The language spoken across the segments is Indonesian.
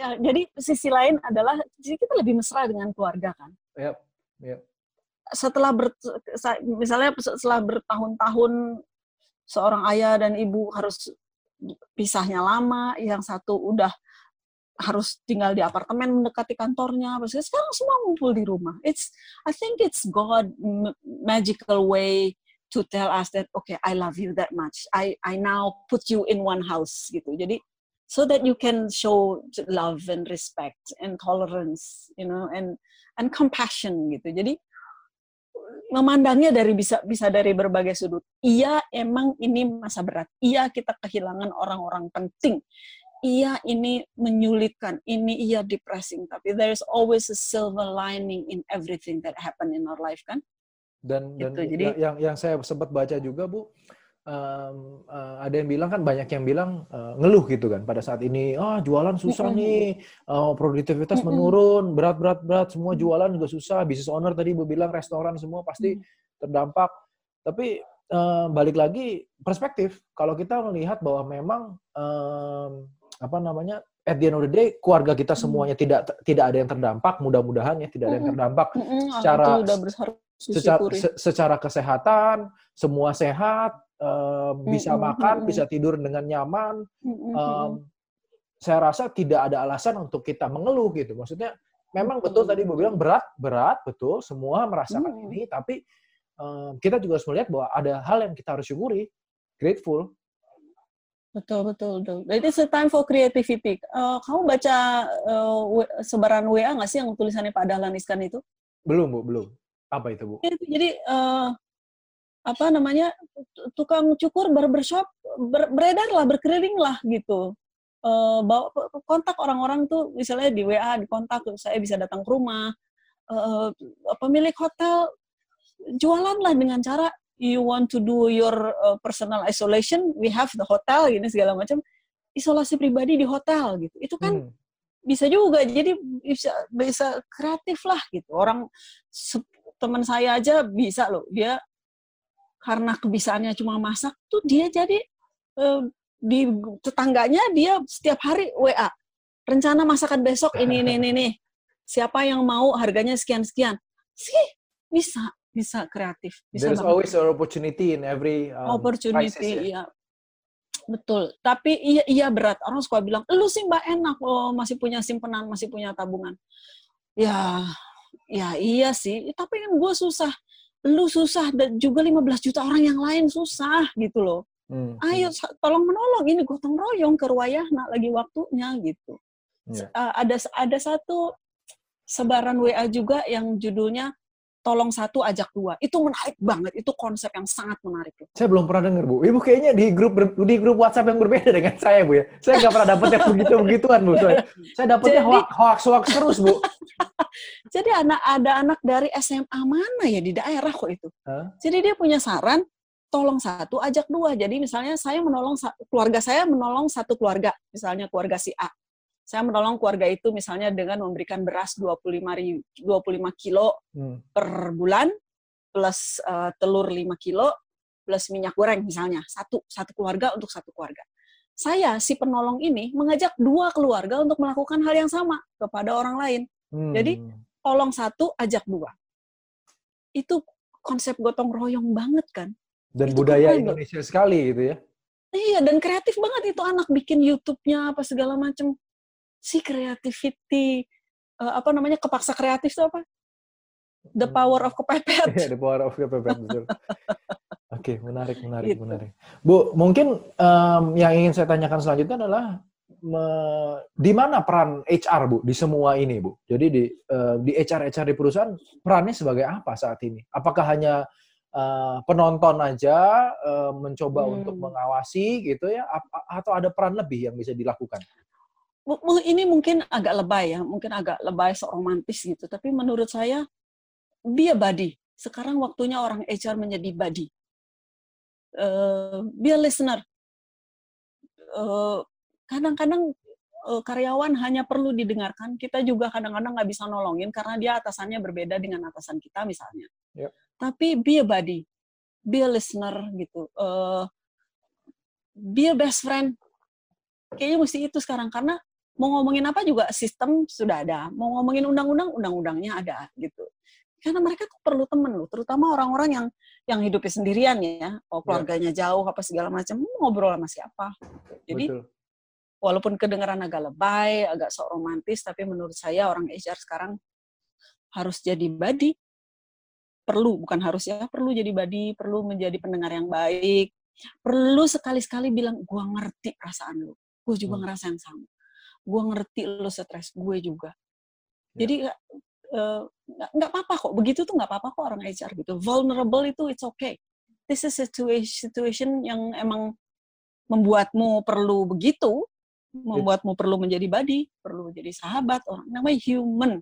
Ya, jadi sisi lain adalah kita lebih mesra dengan keluarga kan. Yep. Yep. Setelah ber, misalnya setelah bertahun-tahun seorang ayah dan ibu harus pisahnya lama, yang satu udah harus tinggal di apartemen mendekati kantornya. Sekarang semua ngumpul di rumah. It's I think it's God magical way to tell us that okay I love you that much. I I now put you in one house gitu. Jadi so that you can show love and respect and tolerance, you know, and and compassion gitu. Jadi memandangnya dari bisa bisa dari berbagai sudut. Iya, emang ini masa berat. Iya, kita kehilangan orang-orang penting. Iya, ini menyulitkan. Ini iya depressing. Tapi there is always a silver lining in everything that happen in our life kan. Dan, dan gitu, jadi yang yang saya sempat baca juga bu, um, uh, ada yang bilang kan banyak yang bilang uh, ngeluh gitu kan pada saat ini ah oh, jualan susah mm -hmm. nih uh, produktivitas mm -hmm. menurun berat berat berat semua jualan juga susah bisnis owner tadi bilang restoran semua pasti terdampak tapi uh, balik lagi perspektif kalau kita melihat bahwa memang um, apa namanya at the end of the day keluarga kita semuanya hmm. tidak tidak ada yang terdampak mudah-mudahan ya tidak ada yang terdampak hmm. secara secara secara kesehatan semua sehat uh, bisa mm-hmm. makan, bisa tidur dengan nyaman. Um, saya rasa tidak ada alasan untuk kita mengeluh gitu. Maksudnya memang betul tadi Bu bilang berat, berat, betul. Semua merasakan mm. ini, tapi um, kita juga harus melihat bahwa ada hal yang kita harus syukuri, grateful. Betul, betul, betul. Itu time for creativity. Uh, kamu baca uh, sebaran WA nggak sih yang tulisannya Pak Dahlan Iskan itu? Belum, Bu, belum. Apa itu, Bu? Jadi, uh, apa namanya tukang cukur barbershop ber, beredar lah berkeliling lah gitu. Uh, bawa kontak orang-orang tuh misalnya di WA di kontak saya bisa datang ke rumah. Uh, pemilik hotel jualan lah dengan cara you want to do your uh, personal isolation we have the hotel gini segala macam. Isolasi pribadi di hotel gitu. Itu kan hmm. bisa juga jadi bisa bisa kreatif lah gitu. Orang teman saya aja bisa loh dia karena kebisaannya cuma masak tuh dia jadi uh, di tetangganya dia setiap hari WA rencana masakan besok ini ini ini, ini. siapa yang mau harganya sekian sekian sih bisa bisa kreatif bisa there's banget. always an opportunity in every um, opportunity crisis, ya? iya betul tapi iya iya berat orang suka bilang lu sih mbak enak oh masih punya simpenan masih punya tabungan ya ya iya sih tapi kan gue susah lu susah dan juga 15 juta orang yang lain susah gitu loh. Hmm. Ayo hmm. tolong menolong ini gotong royong ke nak lagi waktunya gitu. Yeah. Uh, ada ada satu sebaran WA juga yang judulnya tolong satu ajak dua. Itu menarik banget. Itu konsep yang sangat menarik. Saya belum pernah dengar, Bu. Ibu kayaknya di grup di grup WhatsApp yang berbeda dengan saya, Bu ya. Saya nggak pernah dapet yang begitu-begituan, Bu. Saya, saya dapetnya hoax-hoax terus, Bu. Jadi anak ada anak dari SMA mana ya di daerah kok itu. Huh? Jadi dia punya saran, tolong satu ajak dua. Jadi misalnya saya menolong keluarga saya menolong satu keluarga, misalnya keluarga si A saya menolong keluarga itu misalnya dengan memberikan beras 25 ribu, 25 kilo hmm. per bulan plus uh, telur 5 kilo plus minyak goreng misalnya satu satu keluarga untuk satu keluarga. Saya si penolong ini mengajak dua keluarga untuk melakukan hal yang sama kepada orang lain. Hmm. Jadi tolong satu ajak dua. Itu konsep gotong royong banget kan. Dan itu budaya Indonesia sekali gitu ya. Iya, dan kreatif banget itu anak bikin YouTube-nya apa segala macam si creativity uh, apa namanya kepaksa kreatif itu apa? The hmm. power of kepepet. Yeah, the power of kepepet betul. Oke, okay, menarik, menarik, gitu. menarik. Bu, mungkin um, yang ingin saya tanyakan selanjutnya adalah me, di mana peran HR bu di semua ini bu? Jadi di uh, di HR HR di perusahaan perannya sebagai apa saat ini? Apakah hanya uh, penonton aja uh, mencoba hmm. untuk mengawasi gitu ya, atau ada peran lebih yang bisa dilakukan? Ini mungkin agak lebay ya, mungkin agak lebay sok romantis gitu. Tapi menurut saya, be a buddy. Sekarang waktunya orang HR menjadi buddy. Uh, be a listener. Uh, kadang-kadang uh, karyawan hanya perlu didengarkan. Kita juga kadang-kadang nggak bisa nolongin karena dia atasannya berbeda dengan atasan kita misalnya. Yep. Tapi be a buddy, be a listener gitu. Uh, be a best friend. Kayaknya mesti itu sekarang karena mau ngomongin apa juga sistem sudah ada. Mau ngomongin undang-undang, undang-undangnya ada gitu. Karena mereka tuh perlu temen loh, terutama orang-orang yang yang hidupnya sendirian ya, oh keluarganya yeah. jauh apa segala macam, ngobrol sama siapa. Jadi Betul. walaupun kedengaran agak lebay, agak sok romantis, tapi menurut saya orang HR sekarang harus jadi body. Perlu, bukan harus ya, perlu jadi body, perlu menjadi pendengar yang baik, perlu sekali-sekali bilang, gua ngerti perasaan lu, gue juga hmm. ngerasa yang sama gue ngerti lo stres gue juga. Ya. jadi uh, nggak apa-apa kok. Begitu tuh nggak apa-apa kok orang HR gitu. Vulnerable itu it's okay. This is situation situation yang emang membuatmu perlu begitu membuatmu perlu menjadi body perlu menjadi sahabat orang namanya human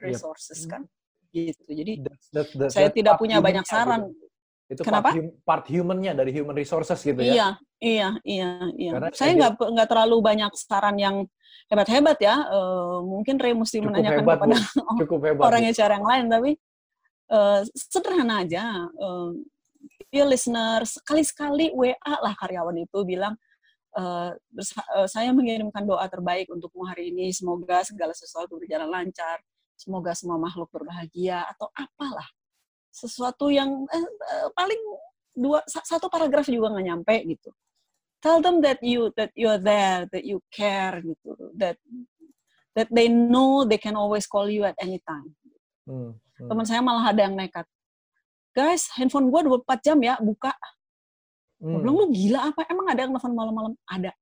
resources yep. kan. Gitu. Jadi that's, that's, that's, saya tidak punya banyak saran gitu. Itu Kenapa? Part, hum, part humannya dari human resources gitu ya? Iya, iya, iya. iya. Karena saya nggak nggak terlalu banyak saran yang hebat-hebat ya. Uh, mungkin Ray mesti cukup menanyakan hebat, kepada cukup hebat, orang HR yang lain, tapi uh, sederhana aja. Uh, ya listener, sekali-sekali WA lah karyawan itu bilang, uh, saya mengirimkan doa terbaik untukmu hari ini. Semoga segala sesuatu berjalan lancar. Semoga semua makhluk berbahagia atau apalah sesuatu yang eh, eh, paling dua satu paragraf juga nggak nyampe gitu. Tell them that you that you're there that you care gitu. That that they know they can always call you at any time. Hmm, hmm. teman saya malah ada yang nekat. Guys handphone gue 24 jam ya buka. Hmm. bilang lu gila apa? Emang ada yang nelfon malam-malam? Ada.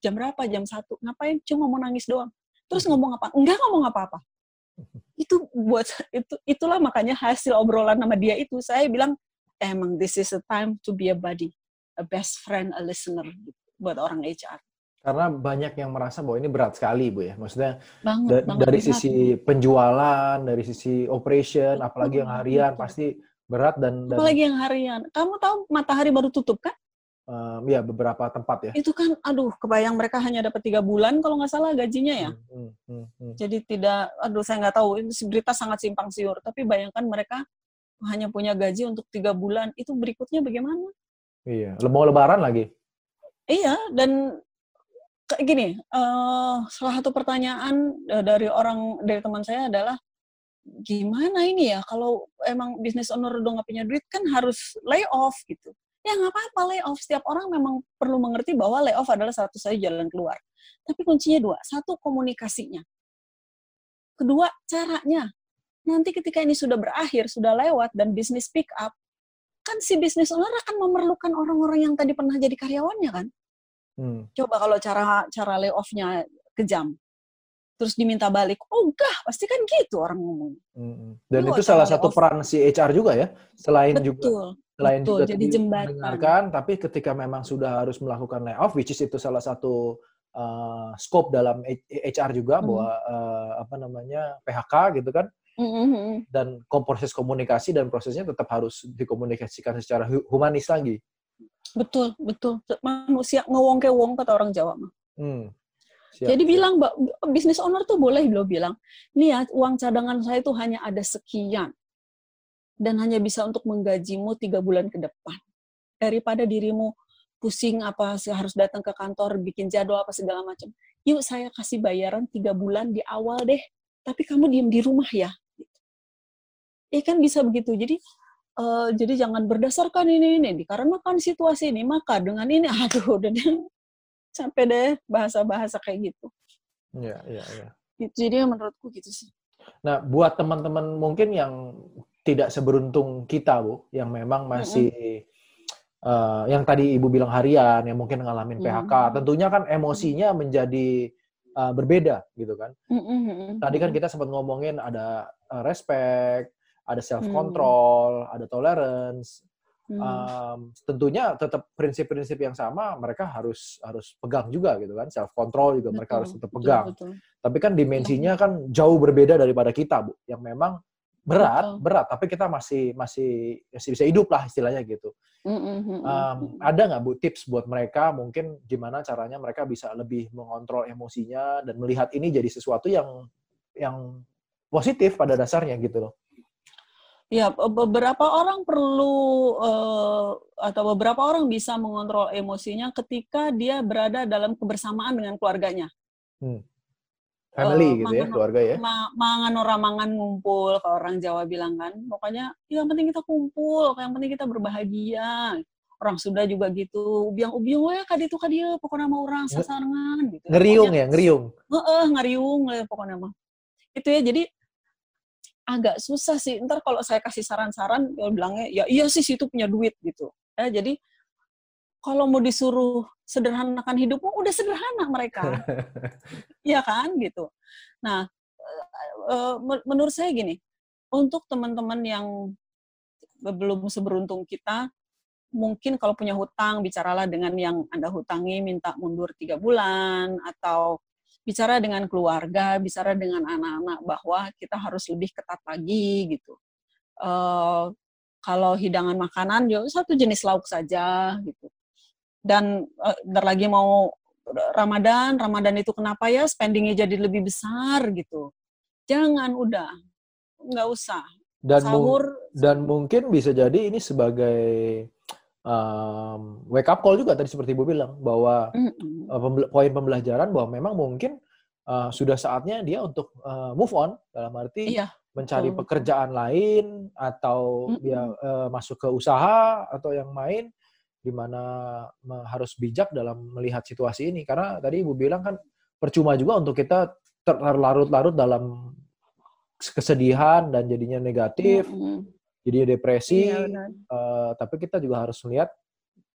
Jam berapa? Jam satu. Ngapain? Cuma mau nangis doang. Terus hmm. ngomong apa? Enggak ngomong apa-apa itu buat itu itulah makanya hasil obrolan sama dia itu. Saya bilang emang this is a time to be a buddy a best friend a listener gitu, buat orang HR karena banyak yang merasa bahwa ini berat sekali bu ya. Maksudnya banget, da banget dari berat. sisi penjualan dari sisi operation apalagi yang harian betul. pasti berat dan, dan apalagi yang harian. Kamu tahu matahari baru tutup kan um, ya beberapa tempat ya. Itu kan, aduh, kebayang mereka hanya dapat tiga bulan kalau nggak salah gajinya ya. Hmm, hmm, hmm, hmm. Jadi tidak, aduh saya nggak tahu, ini berita sangat simpang siur. Tapi bayangkan mereka hanya punya gaji untuk tiga bulan, itu berikutnya bagaimana? Iya, mau lebaran lagi. Iya, dan kayak gini, uh, salah satu pertanyaan uh, dari orang dari teman saya adalah gimana ini ya kalau emang bisnis owner udah nggak punya duit kan harus lay off gitu ya nggak apa-apa layoff. Setiap orang memang perlu mengerti bahwa layoff adalah satu saja jalan keluar. Tapi kuncinya dua. Satu, komunikasinya. Kedua, caranya. Nanti ketika ini sudah berakhir, sudah lewat, dan bisnis pick up, kan si bisnis owner akan memerlukan orang-orang yang tadi pernah jadi karyawannya kan? Hmm. Coba kalau cara cara layoff-nya kejam, terus diminta balik, oh enggak, pasti kan gitu orang ngomong. Hmm. Dan itu salah satu peran si HR juga ya, selain Betul. juga selain Betul, juga jadi jembatan. mendengarkan, tapi ketika memang sudah harus melakukan layoff, which is itu salah satu uh, scope dalam HR juga mm. bahwa uh, apa namanya PHK gitu kan, mm-hmm. dan proses komunikasi dan prosesnya tetap harus dikomunikasikan secara humanis lagi. Betul, betul. Manusia ngewong ke wong kata orang Jawa mah. Hmm. Siap, Jadi bilang, bisnis owner tuh boleh lo bilang, nih ya uang cadangan saya tuh hanya ada sekian dan hanya bisa untuk menggajimu tiga bulan ke depan. Daripada dirimu pusing apa harus datang ke kantor, bikin jadwal apa segala macam. Yuk saya kasih bayaran tiga bulan di awal deh, tapi kamu diem di rumah ya. Ya kan bisa begitu. Jadi uh, jadi jangan berdasarkan ini ini dikarenakan situasi ini maka dengan ini aduh deh sampai deh bahasa-bahasa kayak gitu. Iya iya iya. Jadi menurutku gitu sih. Nah, buat teman-teman mungkin yang tidak seberuntung kita, Bu, yang memang masih mm -hmm. uh, yang tadi Ibu bilang harian, yang mungkin ngalamin PHK, mm -hmm. tentunya kan emosinya menjadi uh, berbeda gitu kan. Mm -hmm. Tadi kan kita sempat ngomongin ada uh, respect, ada self control, mm ada tolerance. Um, tentunya tetap prinsip-prinsip yang sama mereka harus harus pegang juga gitu kan self control juga betul, mereka harus tetap pegang. Betul, betul. Tapi kan dimensinya kan jauh berbeda daripada kita bu, yang memang berat Betul. berat tapi kita masih masih masih bisa hidup lah istilahnya gitu mm-hmm. um, ada nggak bu tips buat mereka mungkin gimana caranya mereka bisa lebih mengontrol emosinya dan melihat ini jadi sesuatu yang yang positif pada dasarnya gitu loh ya beberapa orang perlu uh, atau beberapa orang bisa mengontrol emosinya ketika dia berada dalam kebersamaan dengan keluarganya hmm. Family uh, gitu ya keluarga ya? ma mangan orang mangan ngumpul kalau orang Jawa bilang kan. Pokoknya yang penting kita kumpul yang penting kita berbahagia. Orang Sunda juga gitu. Ubiang ubiang ya kadi itu kadi pokoknya mau orang sasarangan gitu. ngeriung ya ngeriung? Eh ngeriung lah pokoknya mah. Itu ya jadi agak susah sih. Ntar kalau saya kasih saran-saran dia bilangnya ya iya sih situ punya duit gitu. Ya jadi kalau mau disuruh sederhanakan hidupmu udah sederhana mereka. Ya kan gitu. Nah eh, menurut saya gini untuk teman-teman yang belum seberuntung kita mungkin kalau punya hutang bicaralah dengan yang anda hutangi minta mundur tiga bulan atau bicara dengan keluarga bicara dengan anak-anak bahwa kita harus lebih ketat lagi gitu. Uh, kalau hidangan makanan ya satu jenis lauk saja gitu dan uh, lagi mau Ramadan, Ramadan itu kenapa ya spendingnya jadi lebih besar gitu. Jangan udah, nggak usah. Dan sahur dan mungkin bisa jadi ini sebagai um, wake up call juga tadi seperti Ibu bilang bahwa mm -hmm. uh, poin pembelajaran bahwa memang mungkin uh, sudah saatnya dia untuk uh, move on dalam arti iya, mencari betul. pekerjaan lain atau mm -hmm. dia uh, masuk ke usaha atau yang lain di mana harus bijak dalam melihat situasi ini karena tadi Ibu bilang kan percuma juga untuk kita terlarut-larut dalam kesedihan dan jadinya negatif, mm -hmm. jadinya depresi. Iya, uh, tapi kita juga harus melihat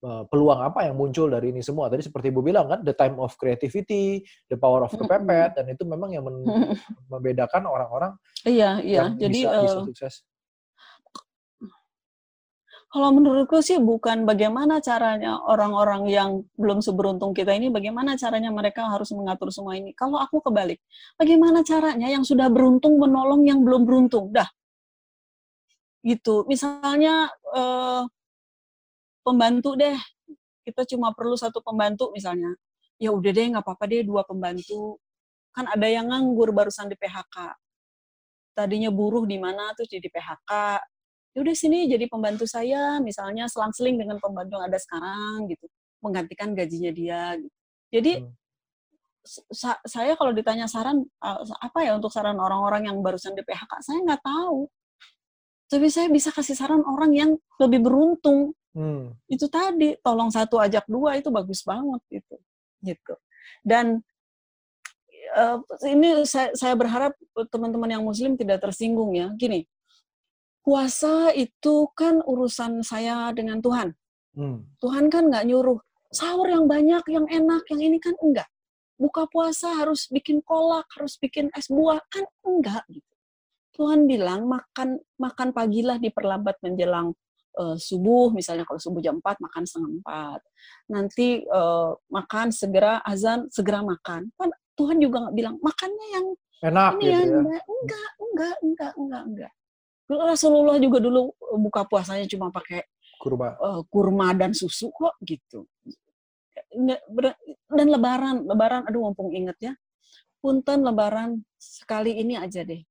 uh, peluang apa yang muncul dari ini semua. Tadi seperti Ibu bilang kan, the time of creativity, the power of kepepet, mm -hmm. dan itu memang yang membedakan orang-orang. Iya, iya. Yang Jadi bisa, uh, bisa sukses kalau menurutku sih bukan bagaimana caranya orang-orang yang belum seberuntung kita ini, bagaimana caranya mereka harus mengatur semua ini. Kalau aku kebalik, bagaimana caranya yang sudah beruntung menolong yang belum beruntung? Dah, gitu. Misalnya eh, pembantu deh, kita cuma perlu satu pembantu misalnya. Ya udah deh, nggak apa-apa deh dua pembantu. Kan ada yang nganggur barusan di PHK. Tadinya buruh di mana tuh jadi PHK, ya udah sini jadi pembantu saya misalnya selang-seling dengan pembantu yang ada sekarang gitu menggantikan gajinya dia gitu. jadi hmm. sa saya kalau ditanya saran apa ya untuk saran orang-orang yang barusan di PHK saya nggak tahu tapi saya bisa kasih saran orang yang lebih beruntung hmm. itu tadi tolong satu ajak dua itu bagus banget itu gitu dan uh, ini saya, saya berharap teman-teman yang muslim tidak tersinggung ya gini puasa itu kan urusan saya dengan Tuhan. Hmm. Tuhan kan nggak nyuruh sahur yang banyak, yang enak, yang ini kan enggak. Buka puasa harus bikin kolak, harus bikin es buah kan enggak gitu. Tuhan bilang makan makan pagilah diperlambat menjelang uh, subuh, misalnya kalau subuh jam 4 makan setengah 4. Nanti uh, makan segera azan segera makan. Kan Tuhan juga nggak bilang makannya yang enak ini gitu ya. Enggak, enggak, enggak, enggak, enggak. Rasulullah juga dulu buka puasanya cuma pakai kurma, uh, kurma dan susu kok gitu. Dan Lebaran, Lebaran, aduh mumpung inget ya, punten Lebaran sekali ini aja deh,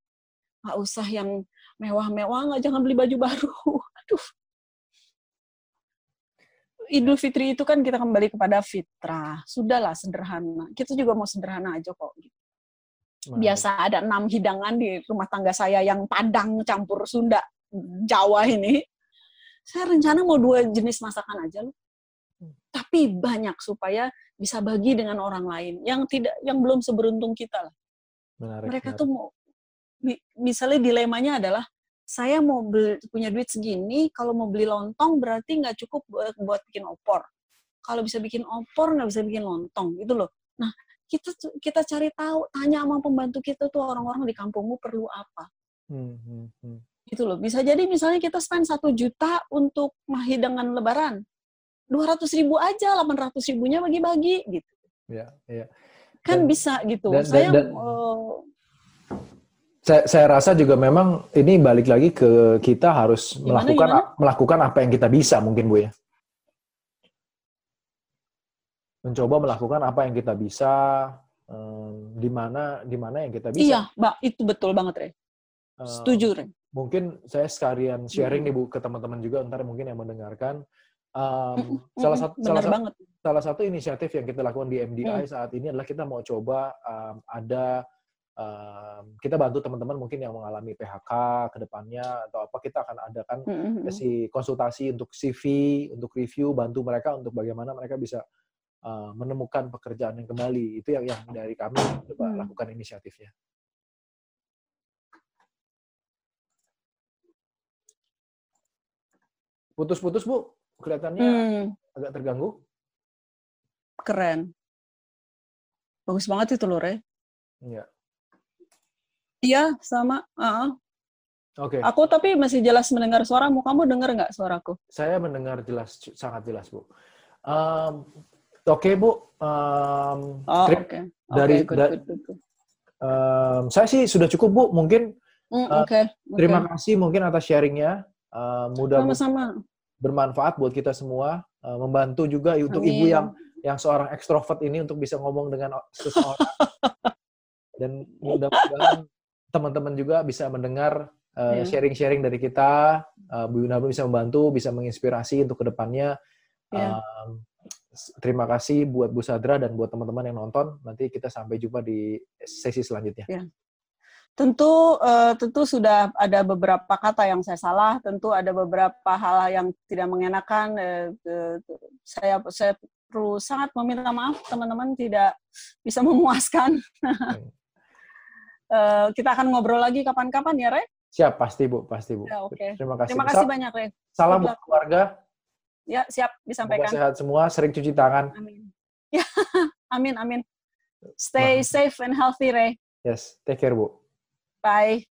nggak usah yang mewah-mewah, nggak jangan beli baju baru. Aduh. Idul Fitri itu kan kita kembali kepada fitrah. Sudahlah sederhana. Kita juga mau sederhana aja kok. Biasa ada enam hidangan di rumah tangga saya yang Padang campur Sunda Jawa ini. Saya rencana mau dua jenis masakan aja loh. Hmm. Tapi banyak supaya bisa bagi dengan orang lain yang tidak yang belum seberuntung kita lah. Menarik, Mereka menarik. tuh mau misalnya dilemanya adalah saya mau beli, punya duit segini, kalau mau beli lontong berarti nggak cukup buat, buat bikin opor. Kalau bisa bikin opor nggak bisa bikin lontong gitu loh. Nah kita kita cari tahu tanya sama pembantu kita tuh orang-orang di kampungmu perlu apa. Hmm, hmm, hmm. gitu loh. Bisa jadi misalnya kita spend satu juta untuk hidangan lebaran. dua ratus ribu aja delapan ratus ribunya bagi-bagi gitu. Ya ya. Kan dan, bisa gitu. dan, saya dan, uh, saya, saya rasa juga memang ini balik lagi ke kita harus gimana, melakukan gimana? melakukan apa yang kita bisa mungkin bu ya mencoba melakukan apa yang kita bisa um, di mana di mana yang kita bisa. Iya, Mbak, itu betul banget, Re. Setuju, Re. mungkin saya sekalian sharing hmm. nih Bu ke teman-teman juga ntar mungkin yang mendengarkan. Um, hmm. salah satu salah, banget. salah satu inisiatif yang kita lakukan di MDI hmm. saat ini adalah kita mau coba um, ada um, kita bantu teman-teman mungkin yang mengalami PHK ke depannya atau apa kita akan adakan mm-hmm. sesi konsultasi untuk CV, untuk review, bantu mereka untuk bagaimana mereka bisa uh, menemukan pekerjaan yang kembali. Itu yang yang dari kami coba mm. lakukan inisiatifnya. Putus-putus Bu, kelihatannya hmm. agak terganggu. Keren. Bagus banget itu loh, Re. Iya. Iya, sama. Uh-uh. Oke. Okay. Aku tapi masih jelas mendengar suaramu. Kamu dengar nggak suaraku? Saya mendengar jelas, sangat jelas, Bu. Um, Oke, okay, Bu. Um, oh, oke. Okay. Dari okay, good, da- good, good, good. Um, saya sih sudah cukup, Bu. Mungkin mm, uh, okay, okay. terima kasih mungkin atas sharingnya. Uh, mudah Sama-sama. bermanfaat buat kita semua. Uh, membantu juga untuk Amin. ibu yang yang seorang ekstrovert ini untuk bisa ngomong dengan seseorang. Dan mudah-mudahan teman-teman juga bisa mendengar uh, sharing-sharing dari kita. Uh, Bu Yuna bisa membantu, bisa menginspirasi untuk ke depannya. Yeah. Um, terima kasih buat Bu Sadra dan buat teman-teman yang nonton. Nanti kita sampai jumpa di sesi selanjutnya. Yeah. Tentu uh, tentu sudah ada beberapa kata yang saya salah, tentu ada beberapa hal yang tidak mengenakan. Uh, uh, saya saya perlu sangat meminta maaf teman-teman tidak bisa memuaskan. uh, kita akan ngobrol lagi kapan-kapan ya, Re? Siap, pasti Bu, pasti Bu. Ya, Okay. Terima kasih. Terima kasih banyak, Re. Salam buat keluarga. Ya, siap disampaikan. Semoga sehat semua, sering cuci tangan. Amin. Ya, amin, amin. Stay safe and healthy, Re. Yes, take care, Bu. Bye.